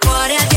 suavecito il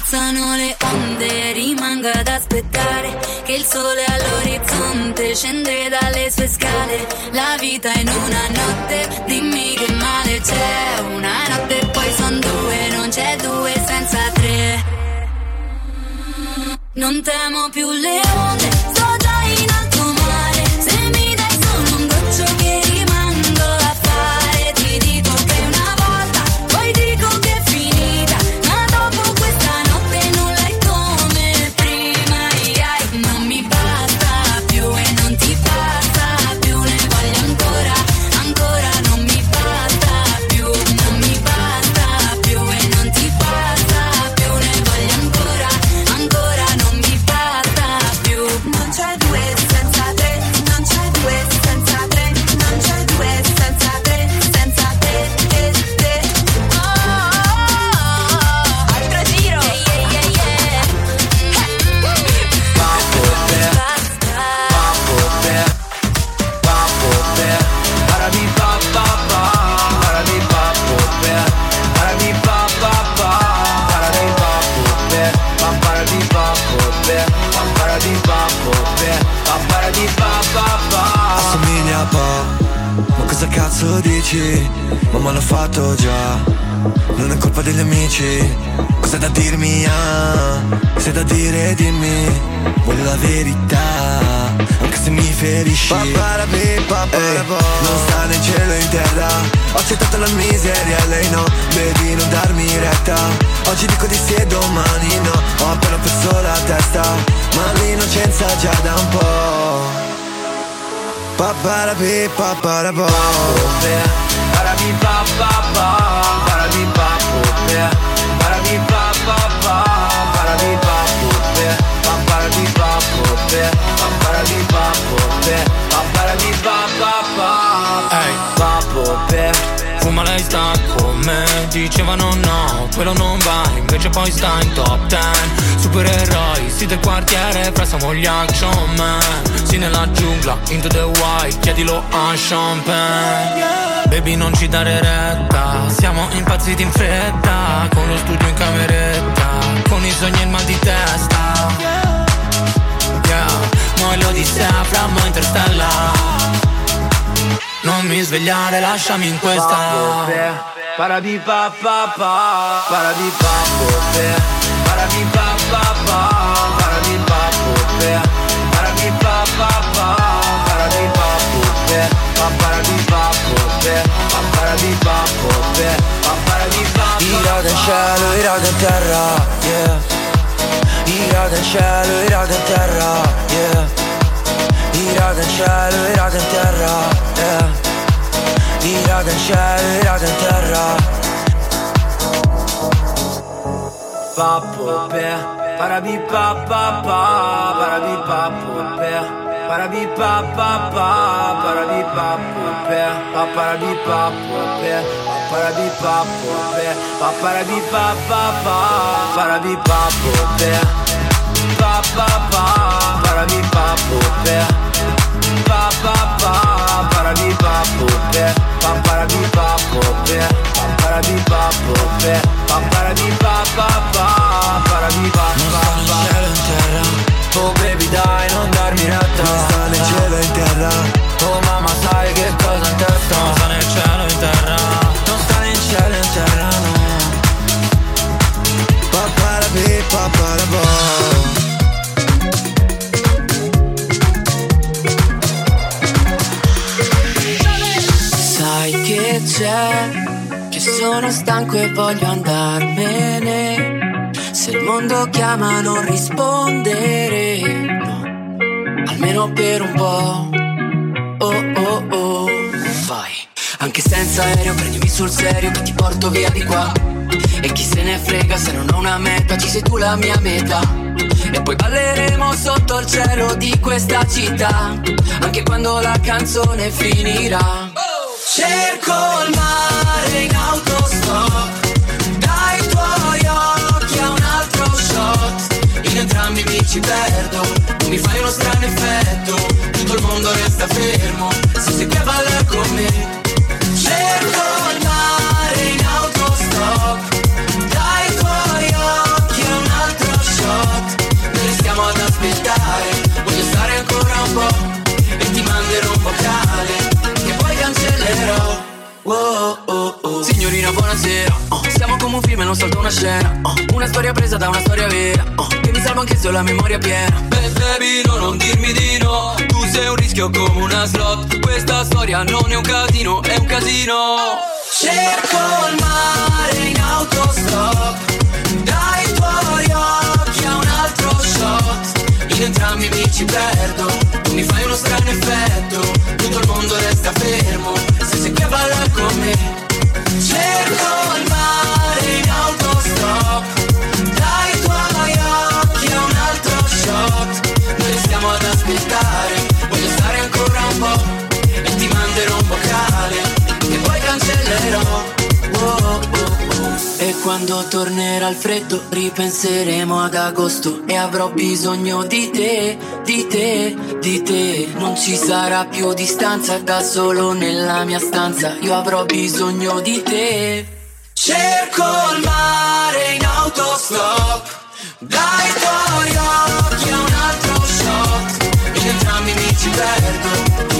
alzano le onde, rimango ad aspettare che il sole all'orizzonte scende dalle sue scale. La vita in una notte, dimmi che male c'è. Una notte e poi son due, non c'è due senza tre. Non temo più le onde, dici? Mamma l'ho fatto già, non è colpa degli amici. Cosa da dirmi, ah? Se da dire dimmi, voglio la verità Anche se mi ferisci. Ehi, Non sta né in cielo né in terra. Ho accettato la miseria lei no. Baby non darmi retta. Oggi dico di sì e domani no. Ho appena perso la testa Ma l'innocenza già da un po' Paparapi, paparapo Parabi, quello non va Invece poi sta in top ten. Supereroi, sì del quartiere Fra siamo gli action man Sì nella giungla, into the white Chiedilo a champagne Baby non ci dare retta Siamo impazziti in fretta. Con lo studio in cameretta Con i sogni e il mal di testa. Yeah, mo l'odissea fra mo interstellar. Non mi svegliare, lasciami in questa Parabi, papapa Parabi, papope Parabi, papapa Parabi, papope Parabi, papapa Parabi, papope Parabi, papope Parabi, papope Parabi, papope Ira del cielo, ira del terra, yeah. Ira del cielo, ira del terra, yeah. Irato in cielo, irato in terra yeah. Irato in cielo, irato in terra. Pappo pe. Parabi pa pa pa. Parabi pappo pe. Parabi pa pa pa. Parabi pappo pe. Parabi pappo pe. Parabi pappo pe. Parabi pa pa pa. Parabi pappo pe. Pa pa pa. Parabi pappo pe Pa pa pa Parabi pappo pe Parabi pappo pe Parabi pappo pe Parabi pa pa pa Parabi pa pa pa cielo in terra. Oh baby dai non darmi retta. Non sta né cielo in terra. Oh mamma sai che cosa in testa Non sta né cielo in terra. Non sta né cielo in terra no. Paparabi paparabo Sai c'è, che sono stanco e voglio andarmene. Se il mondo chiama non rispondere, no, almeno per un po'. Oh oh oh, vai. Anche senza aereo prendimi sul serio che ti porto via di qua. E chi se ne frega se non ho una meta, ci sei tu la mia meta. E poi balleremo sotto il cielo di questa città, anche quando la canzone finirà. Cerco il mare in autostop, dai tuoi occhi a un altro shot. In entrambi mi ci perdo, tu mi fai uno strano effetto, tutto il mondo resta fermo, se sei qui a ballare con me. Cancellerò. Wow, oh, oh. Signorina, buonasera. Oh, siamo come un film e non soltanto una scena. Oh, una storia presa da una storia vera. Oh, che mi salva anche se ho la memoria piena. Beh, baby, no, non dirmi di no Tu sei un rischio come una slot Questa storia non è un casino, è un casino Cerco il mare in autostop Dai tuoi occhi a un altro shot In entrambi mi ci perdo Tu mi fai uno strano effetto Tutto il mondo resta fermo Se sei qui a ballare con me Cerco il mare in autostop. Dai tuoi occhi a un altro shot. Noi restiamo ad aspettare Voglio stare ancora un po' E quando tornerà il freddo ripenseremo ad agosto. E avrò bisogno di te, di te, di te. Non ci sarà più distanza da solo nella mia stanza. Io avrò bisogno di te. Cerco il mare in autostop. Dai tuoi occhi a un altro shot. In entrambi mi ci perdo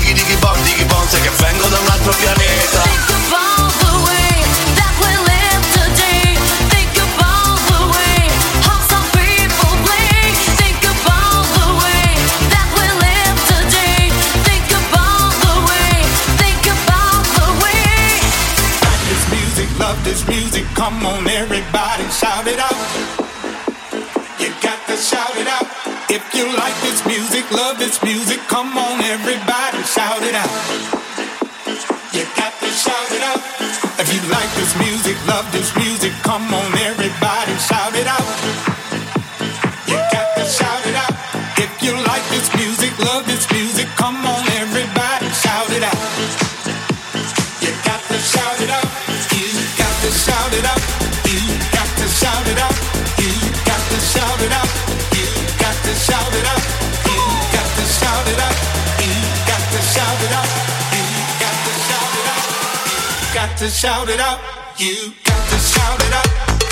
Diggy Bong, Diggy Bong, sai che vengo da un altro pianeta Think the way that we live today. Think the way how some people play. Think the way that we live today. Think the way, think the way This music, love this music, come on everybody shout it out. to shout it out. You got to shout it out.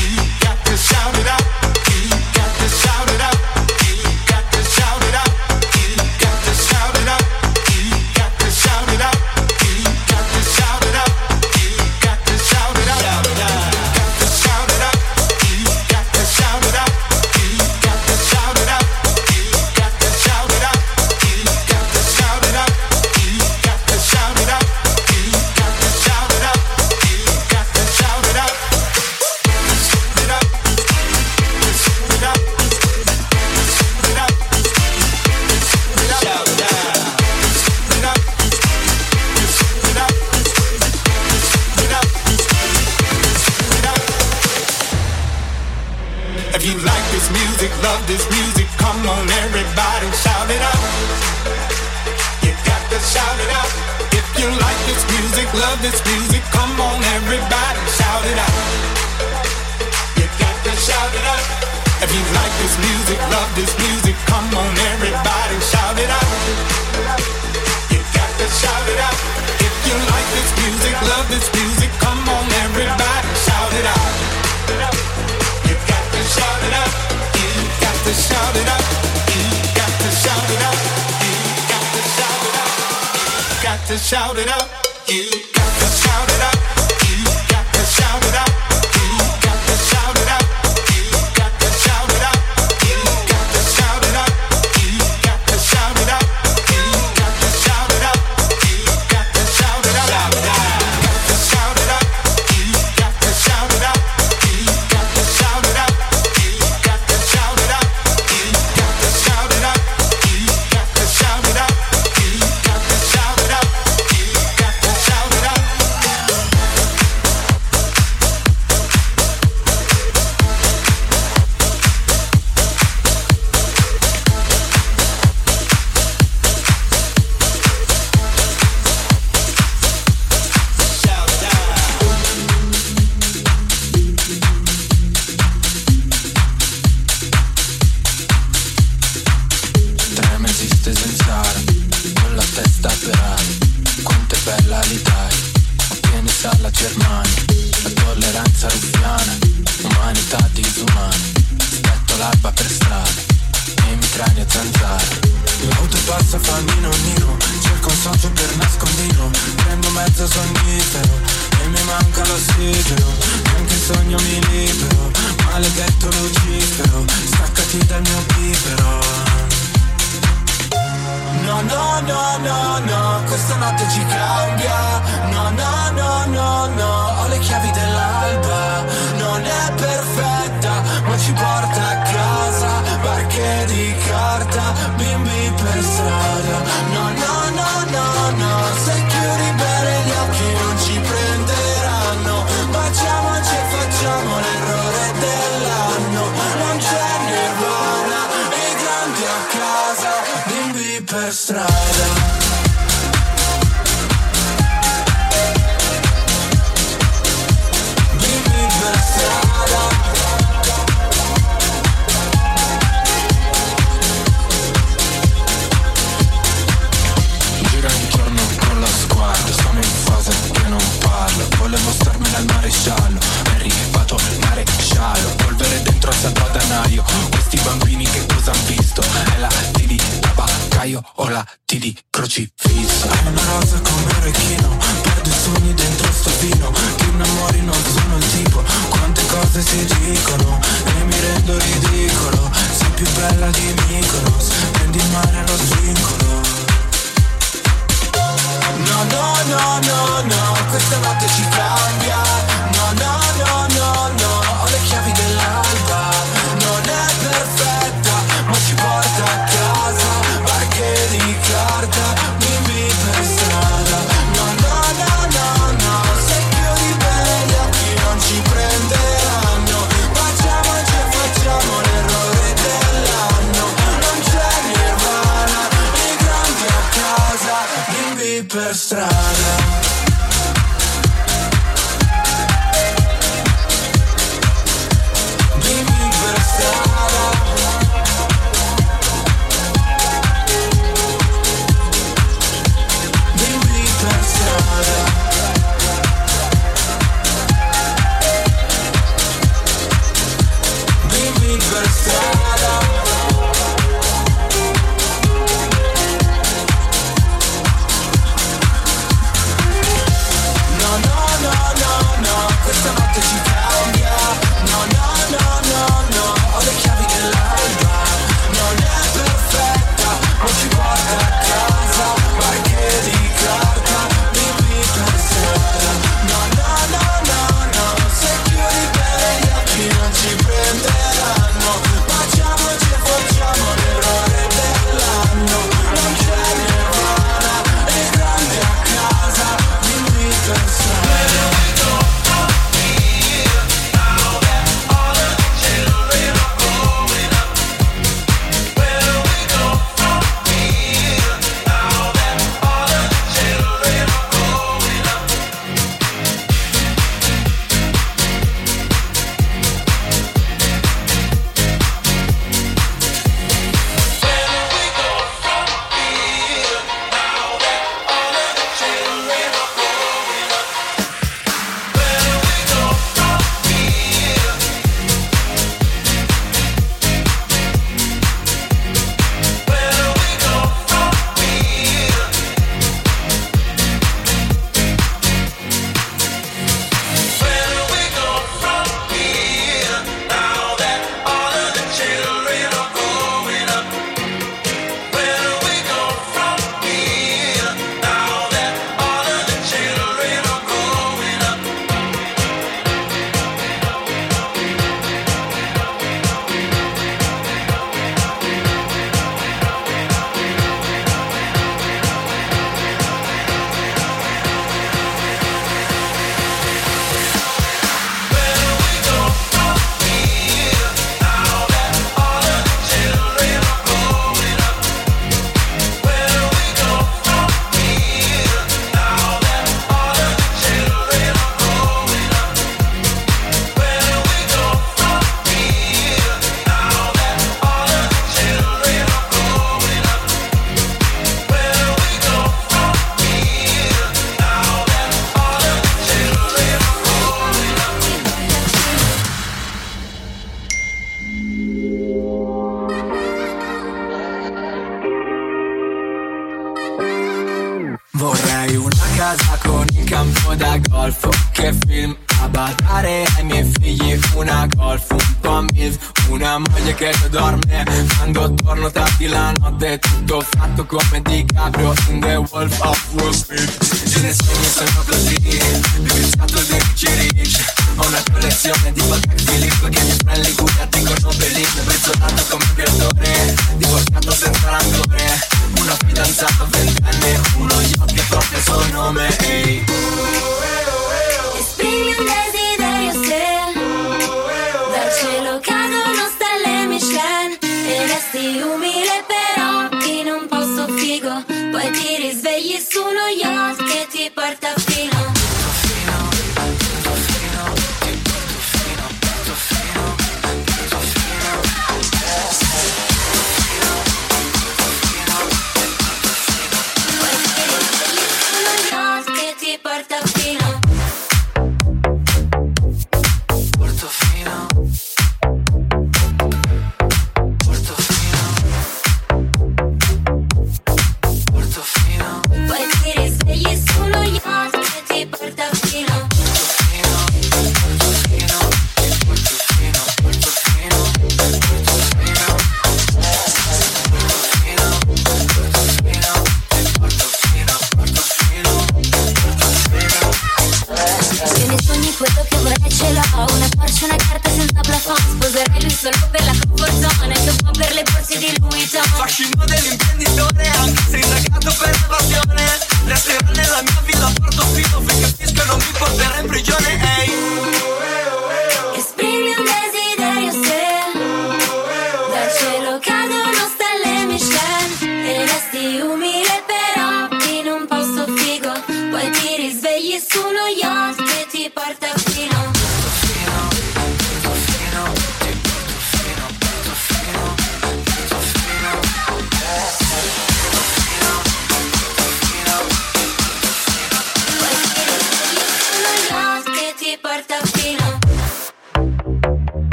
You got to shout it out.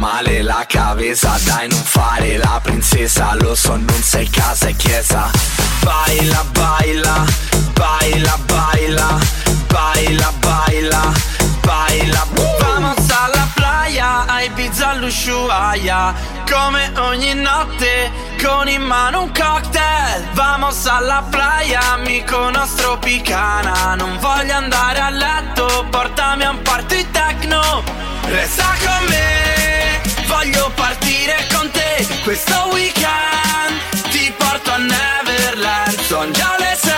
male la cavesa Dai non fare la princesa Lo so non sei casa e chiesa. Baila, baila, baila, baila Baila, baila, baila. Vamos alla playa A Ibiza all'Ushuaia Come ogni notte Con in mano un cocktail. Vamos alla playa Amico nostro picana. Non voglio andare a letto Portami a un party techno. Resta con me voglio partire con te questo weekend. Ti porto a Neverland, sono già le sei.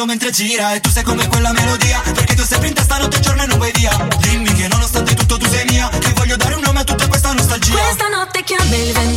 ballando mentre gira E tu sei come quella melodia Perché tu sei sempre in testa giorno e non vai via. Dimmi che nonostante tutto tu sei mia Che voglio dare un nome a tutta questa nostalgia. Questa notte chiama il vento.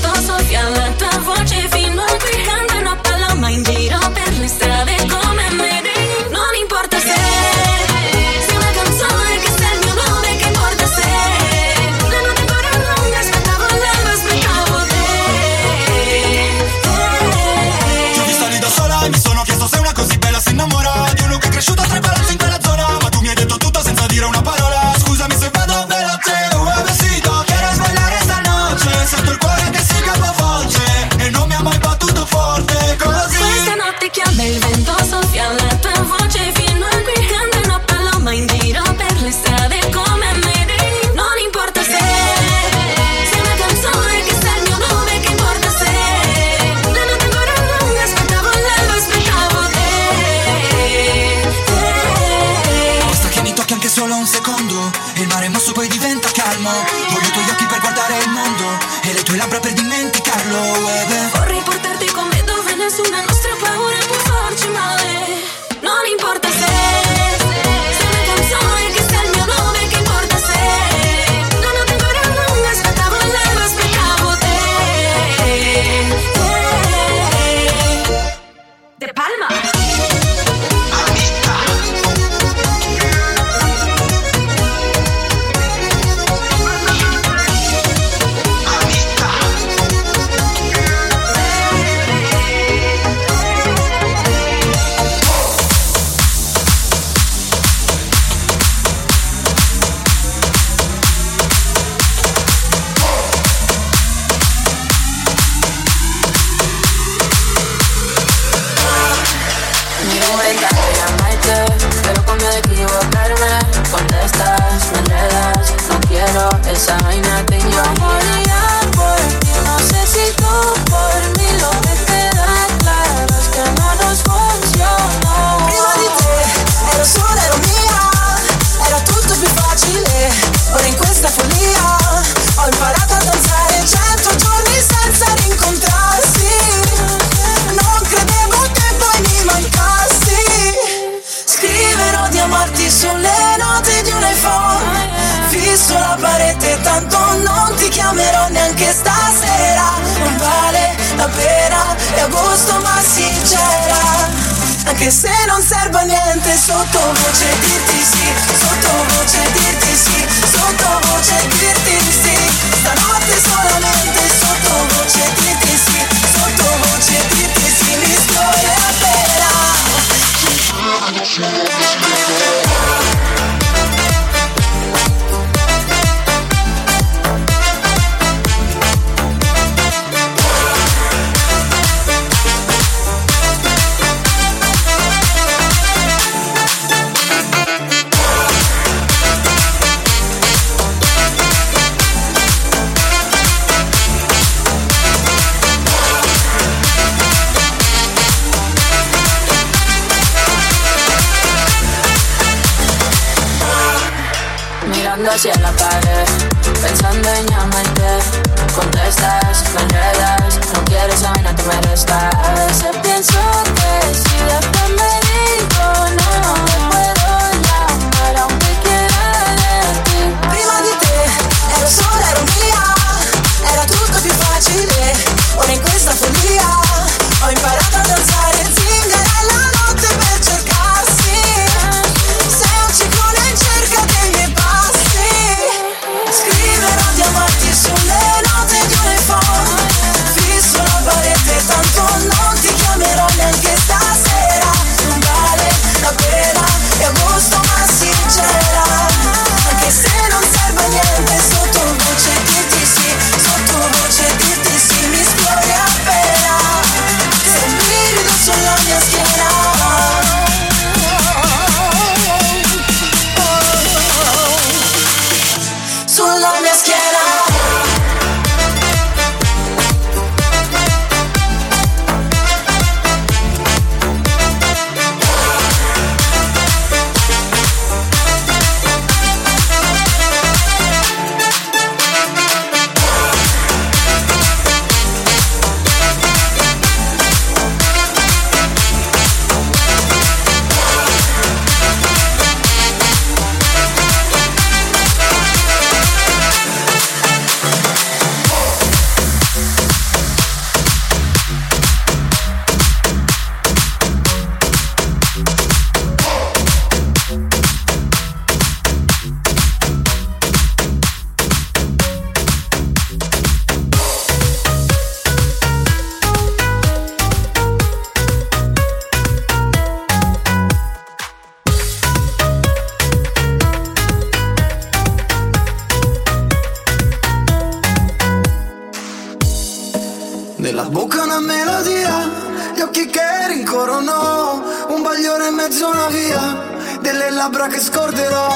Che un bagliore in mezzo a una via, delle labbra che scorderò,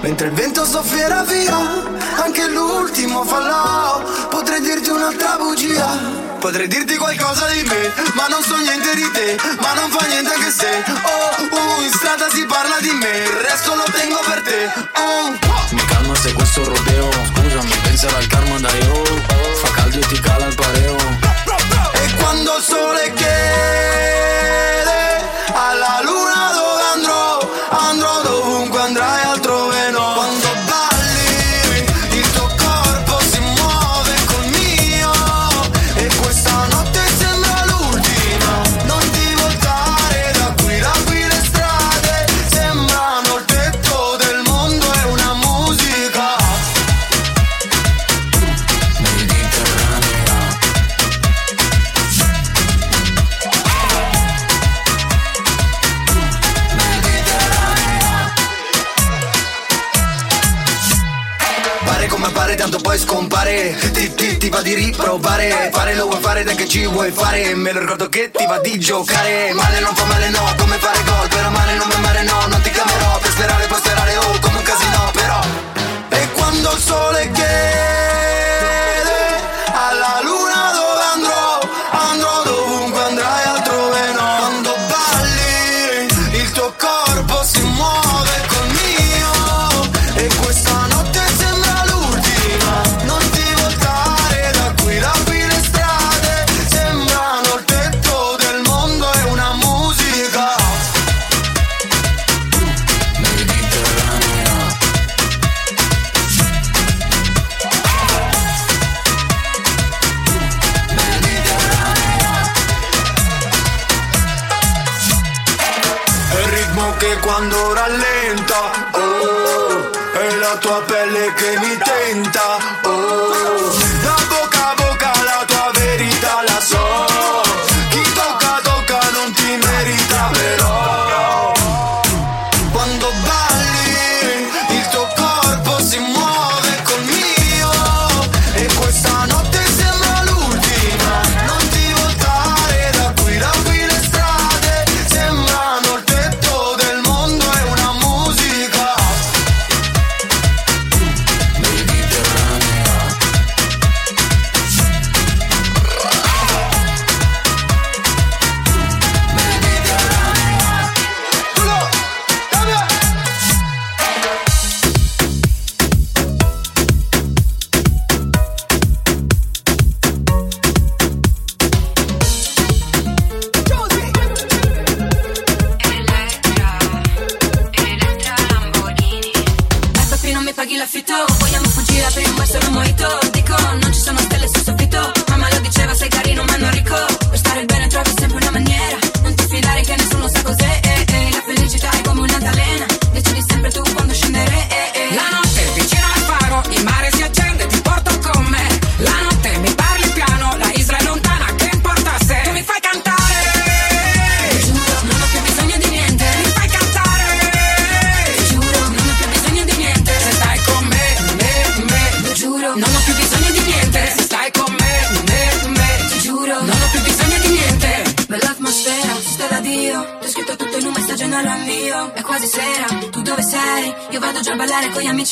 mentre il vento soffierà via, anche l'ultimo fallò, potrei dirti un'altra bugia. Potrei dirti qualcosa di me, ma non so niente di te, ma non fa niente che se Oh, uh, in strada si parla di me, il resto lo tengo per te Oh. Mi calma se questo rodeo Scusami, penserà al karma dai oh Fa caldo e ti cala il pareo quando il sole chiede va di riprovare Fare lo vuoi fare dai che ci vuoi fare. Me lo ricordo che ti va di giocare. Male non fa male no Come fare gol Però male non mi male no Non ti chiamerò. Per sperare puoi sperare oh come un casino però. E quando il rallenta Oh, è la tua pelle che mi tenta. Oh,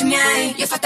what you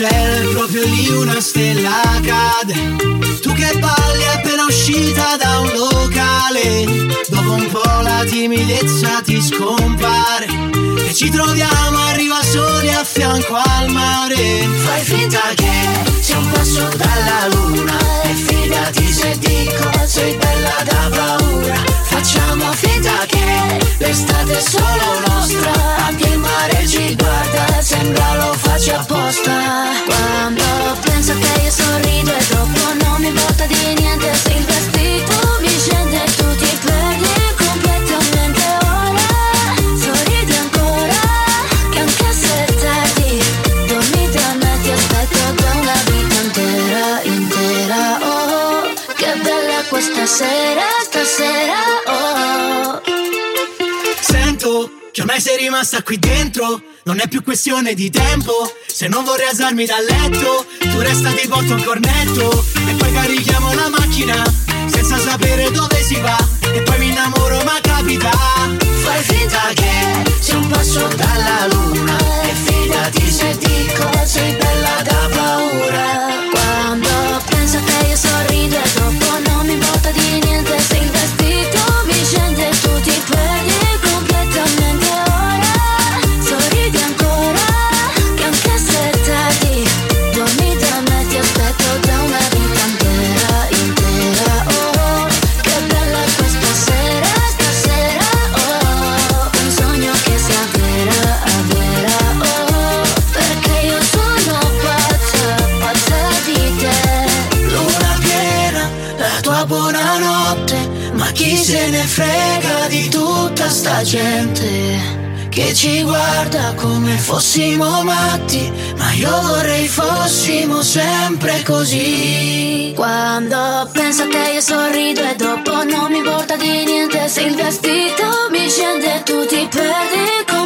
cielo e proprio lì una stella cade. Tu che balli appena uscita da un locale, dopo un po' la timidezza ti scompare ci troviamo arriva soli a fianco al mare. Fai finta che sia un passo dalla luna. E fidati se dico sei bella da paura. Facciamo finta che l'estate è solo nostra. Anche il mare ci guarda, sembra lo faccia apposta. Quando penso che io sorrido e dopo non mi importa di niente Se il vestito mi scende tu ti perdi bella questa sera, stasera Oh. Sento che ormai sei rimasta qui dentro. Non è più questione di tempo. Se non vorrei alzarmi dal letto Tu resta ti porto un cornetto. E poi carichiamo la macchina Senza sapere dove si va. E poi mi innamoro ma capita. Fai finta che sia un passo dalla luna. E fidati se dico sei bella da paura Quando penso che io sorrido e dopo non mi importa di niente. Se se ne frega di tutta sta gente Che ci guarda come fossimo matti Ma io vorrei fossimo sempre così. Quando penso che io sorrido e dopo non mi importa di niente Se il vestito mi scende e tu ti perdi completamente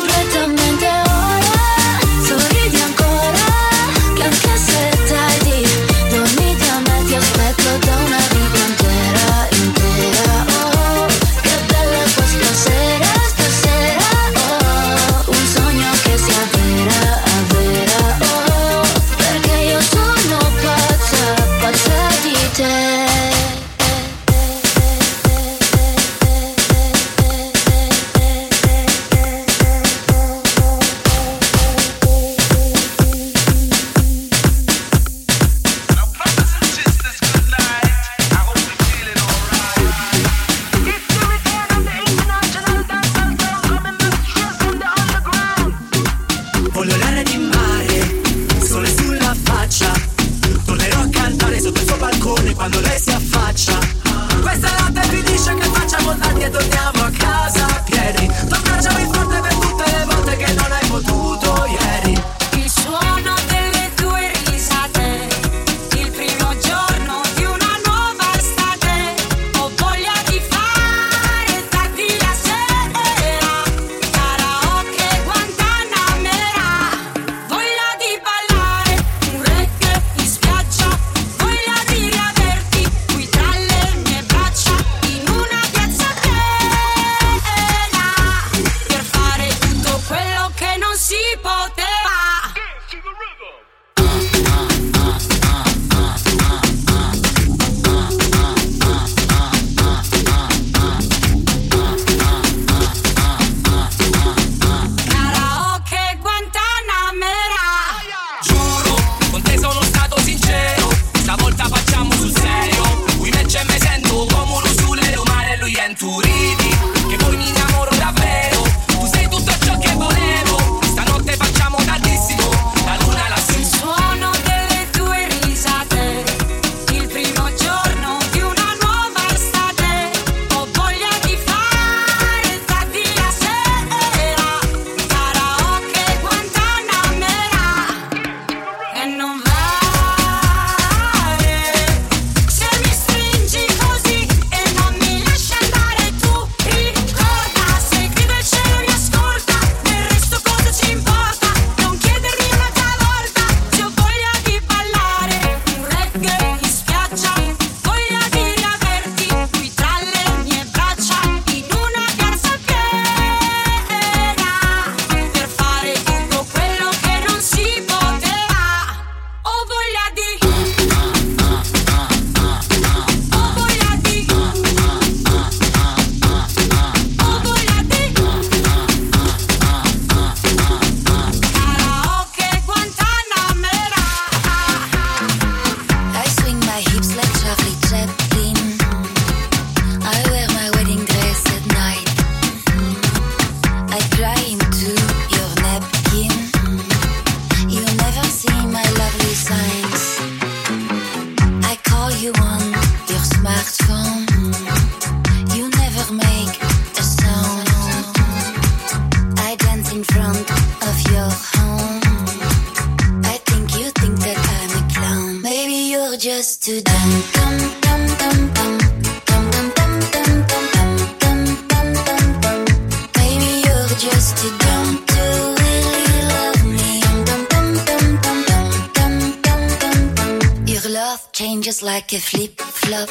like a flip flop.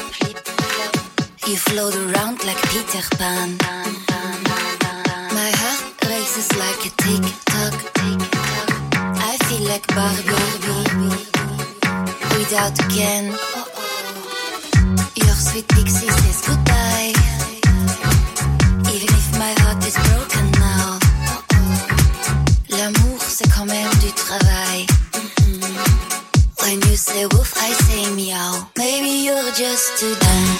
You float around like Peter Pan. My heart races like a tick tock. I feel like Barbie without a. Your sweet pixie says goodbye. Even if my heart is broken now. L'amour c'est quand même du travail. When you say woof, I say meow. Maybe you're just too dumb.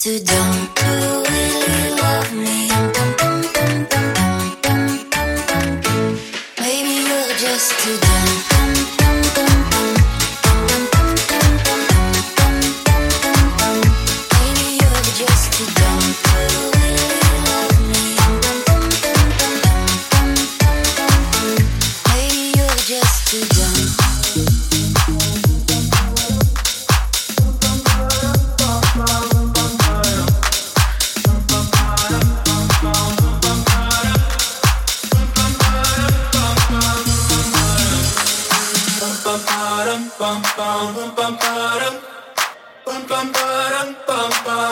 to do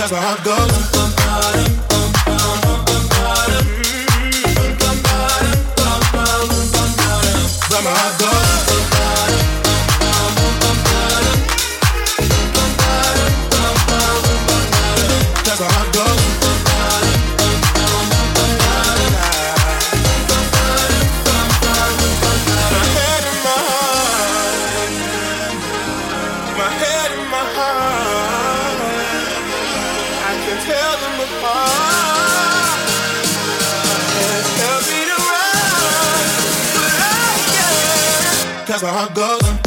That's where I go. Grandma, how it goes.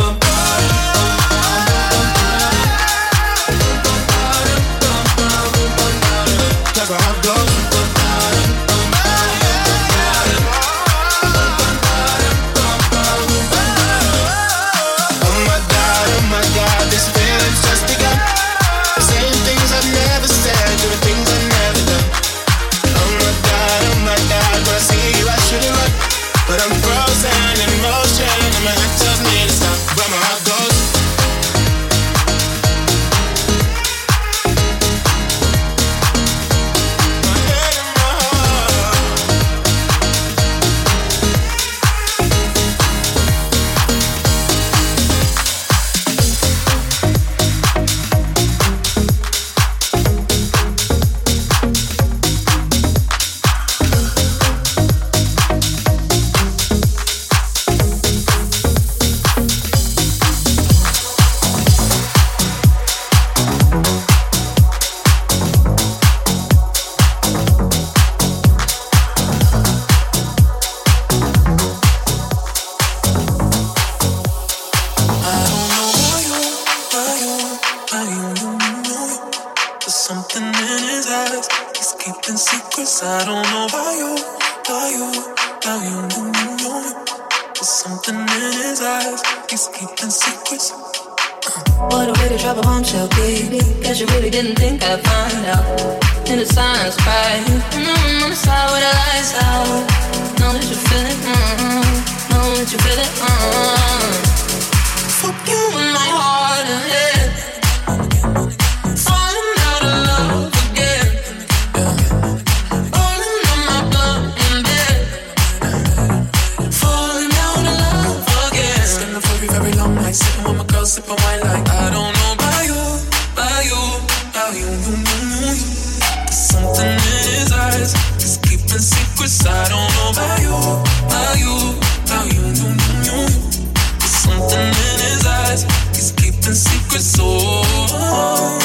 for wine like I don't know about you, about you, about you, you, you, you. There's something in his eyes, he's keeping secrets. I don't know about you, about you, about you, you, you, you. There's something in his eyes, he's keeping secrets. Oh.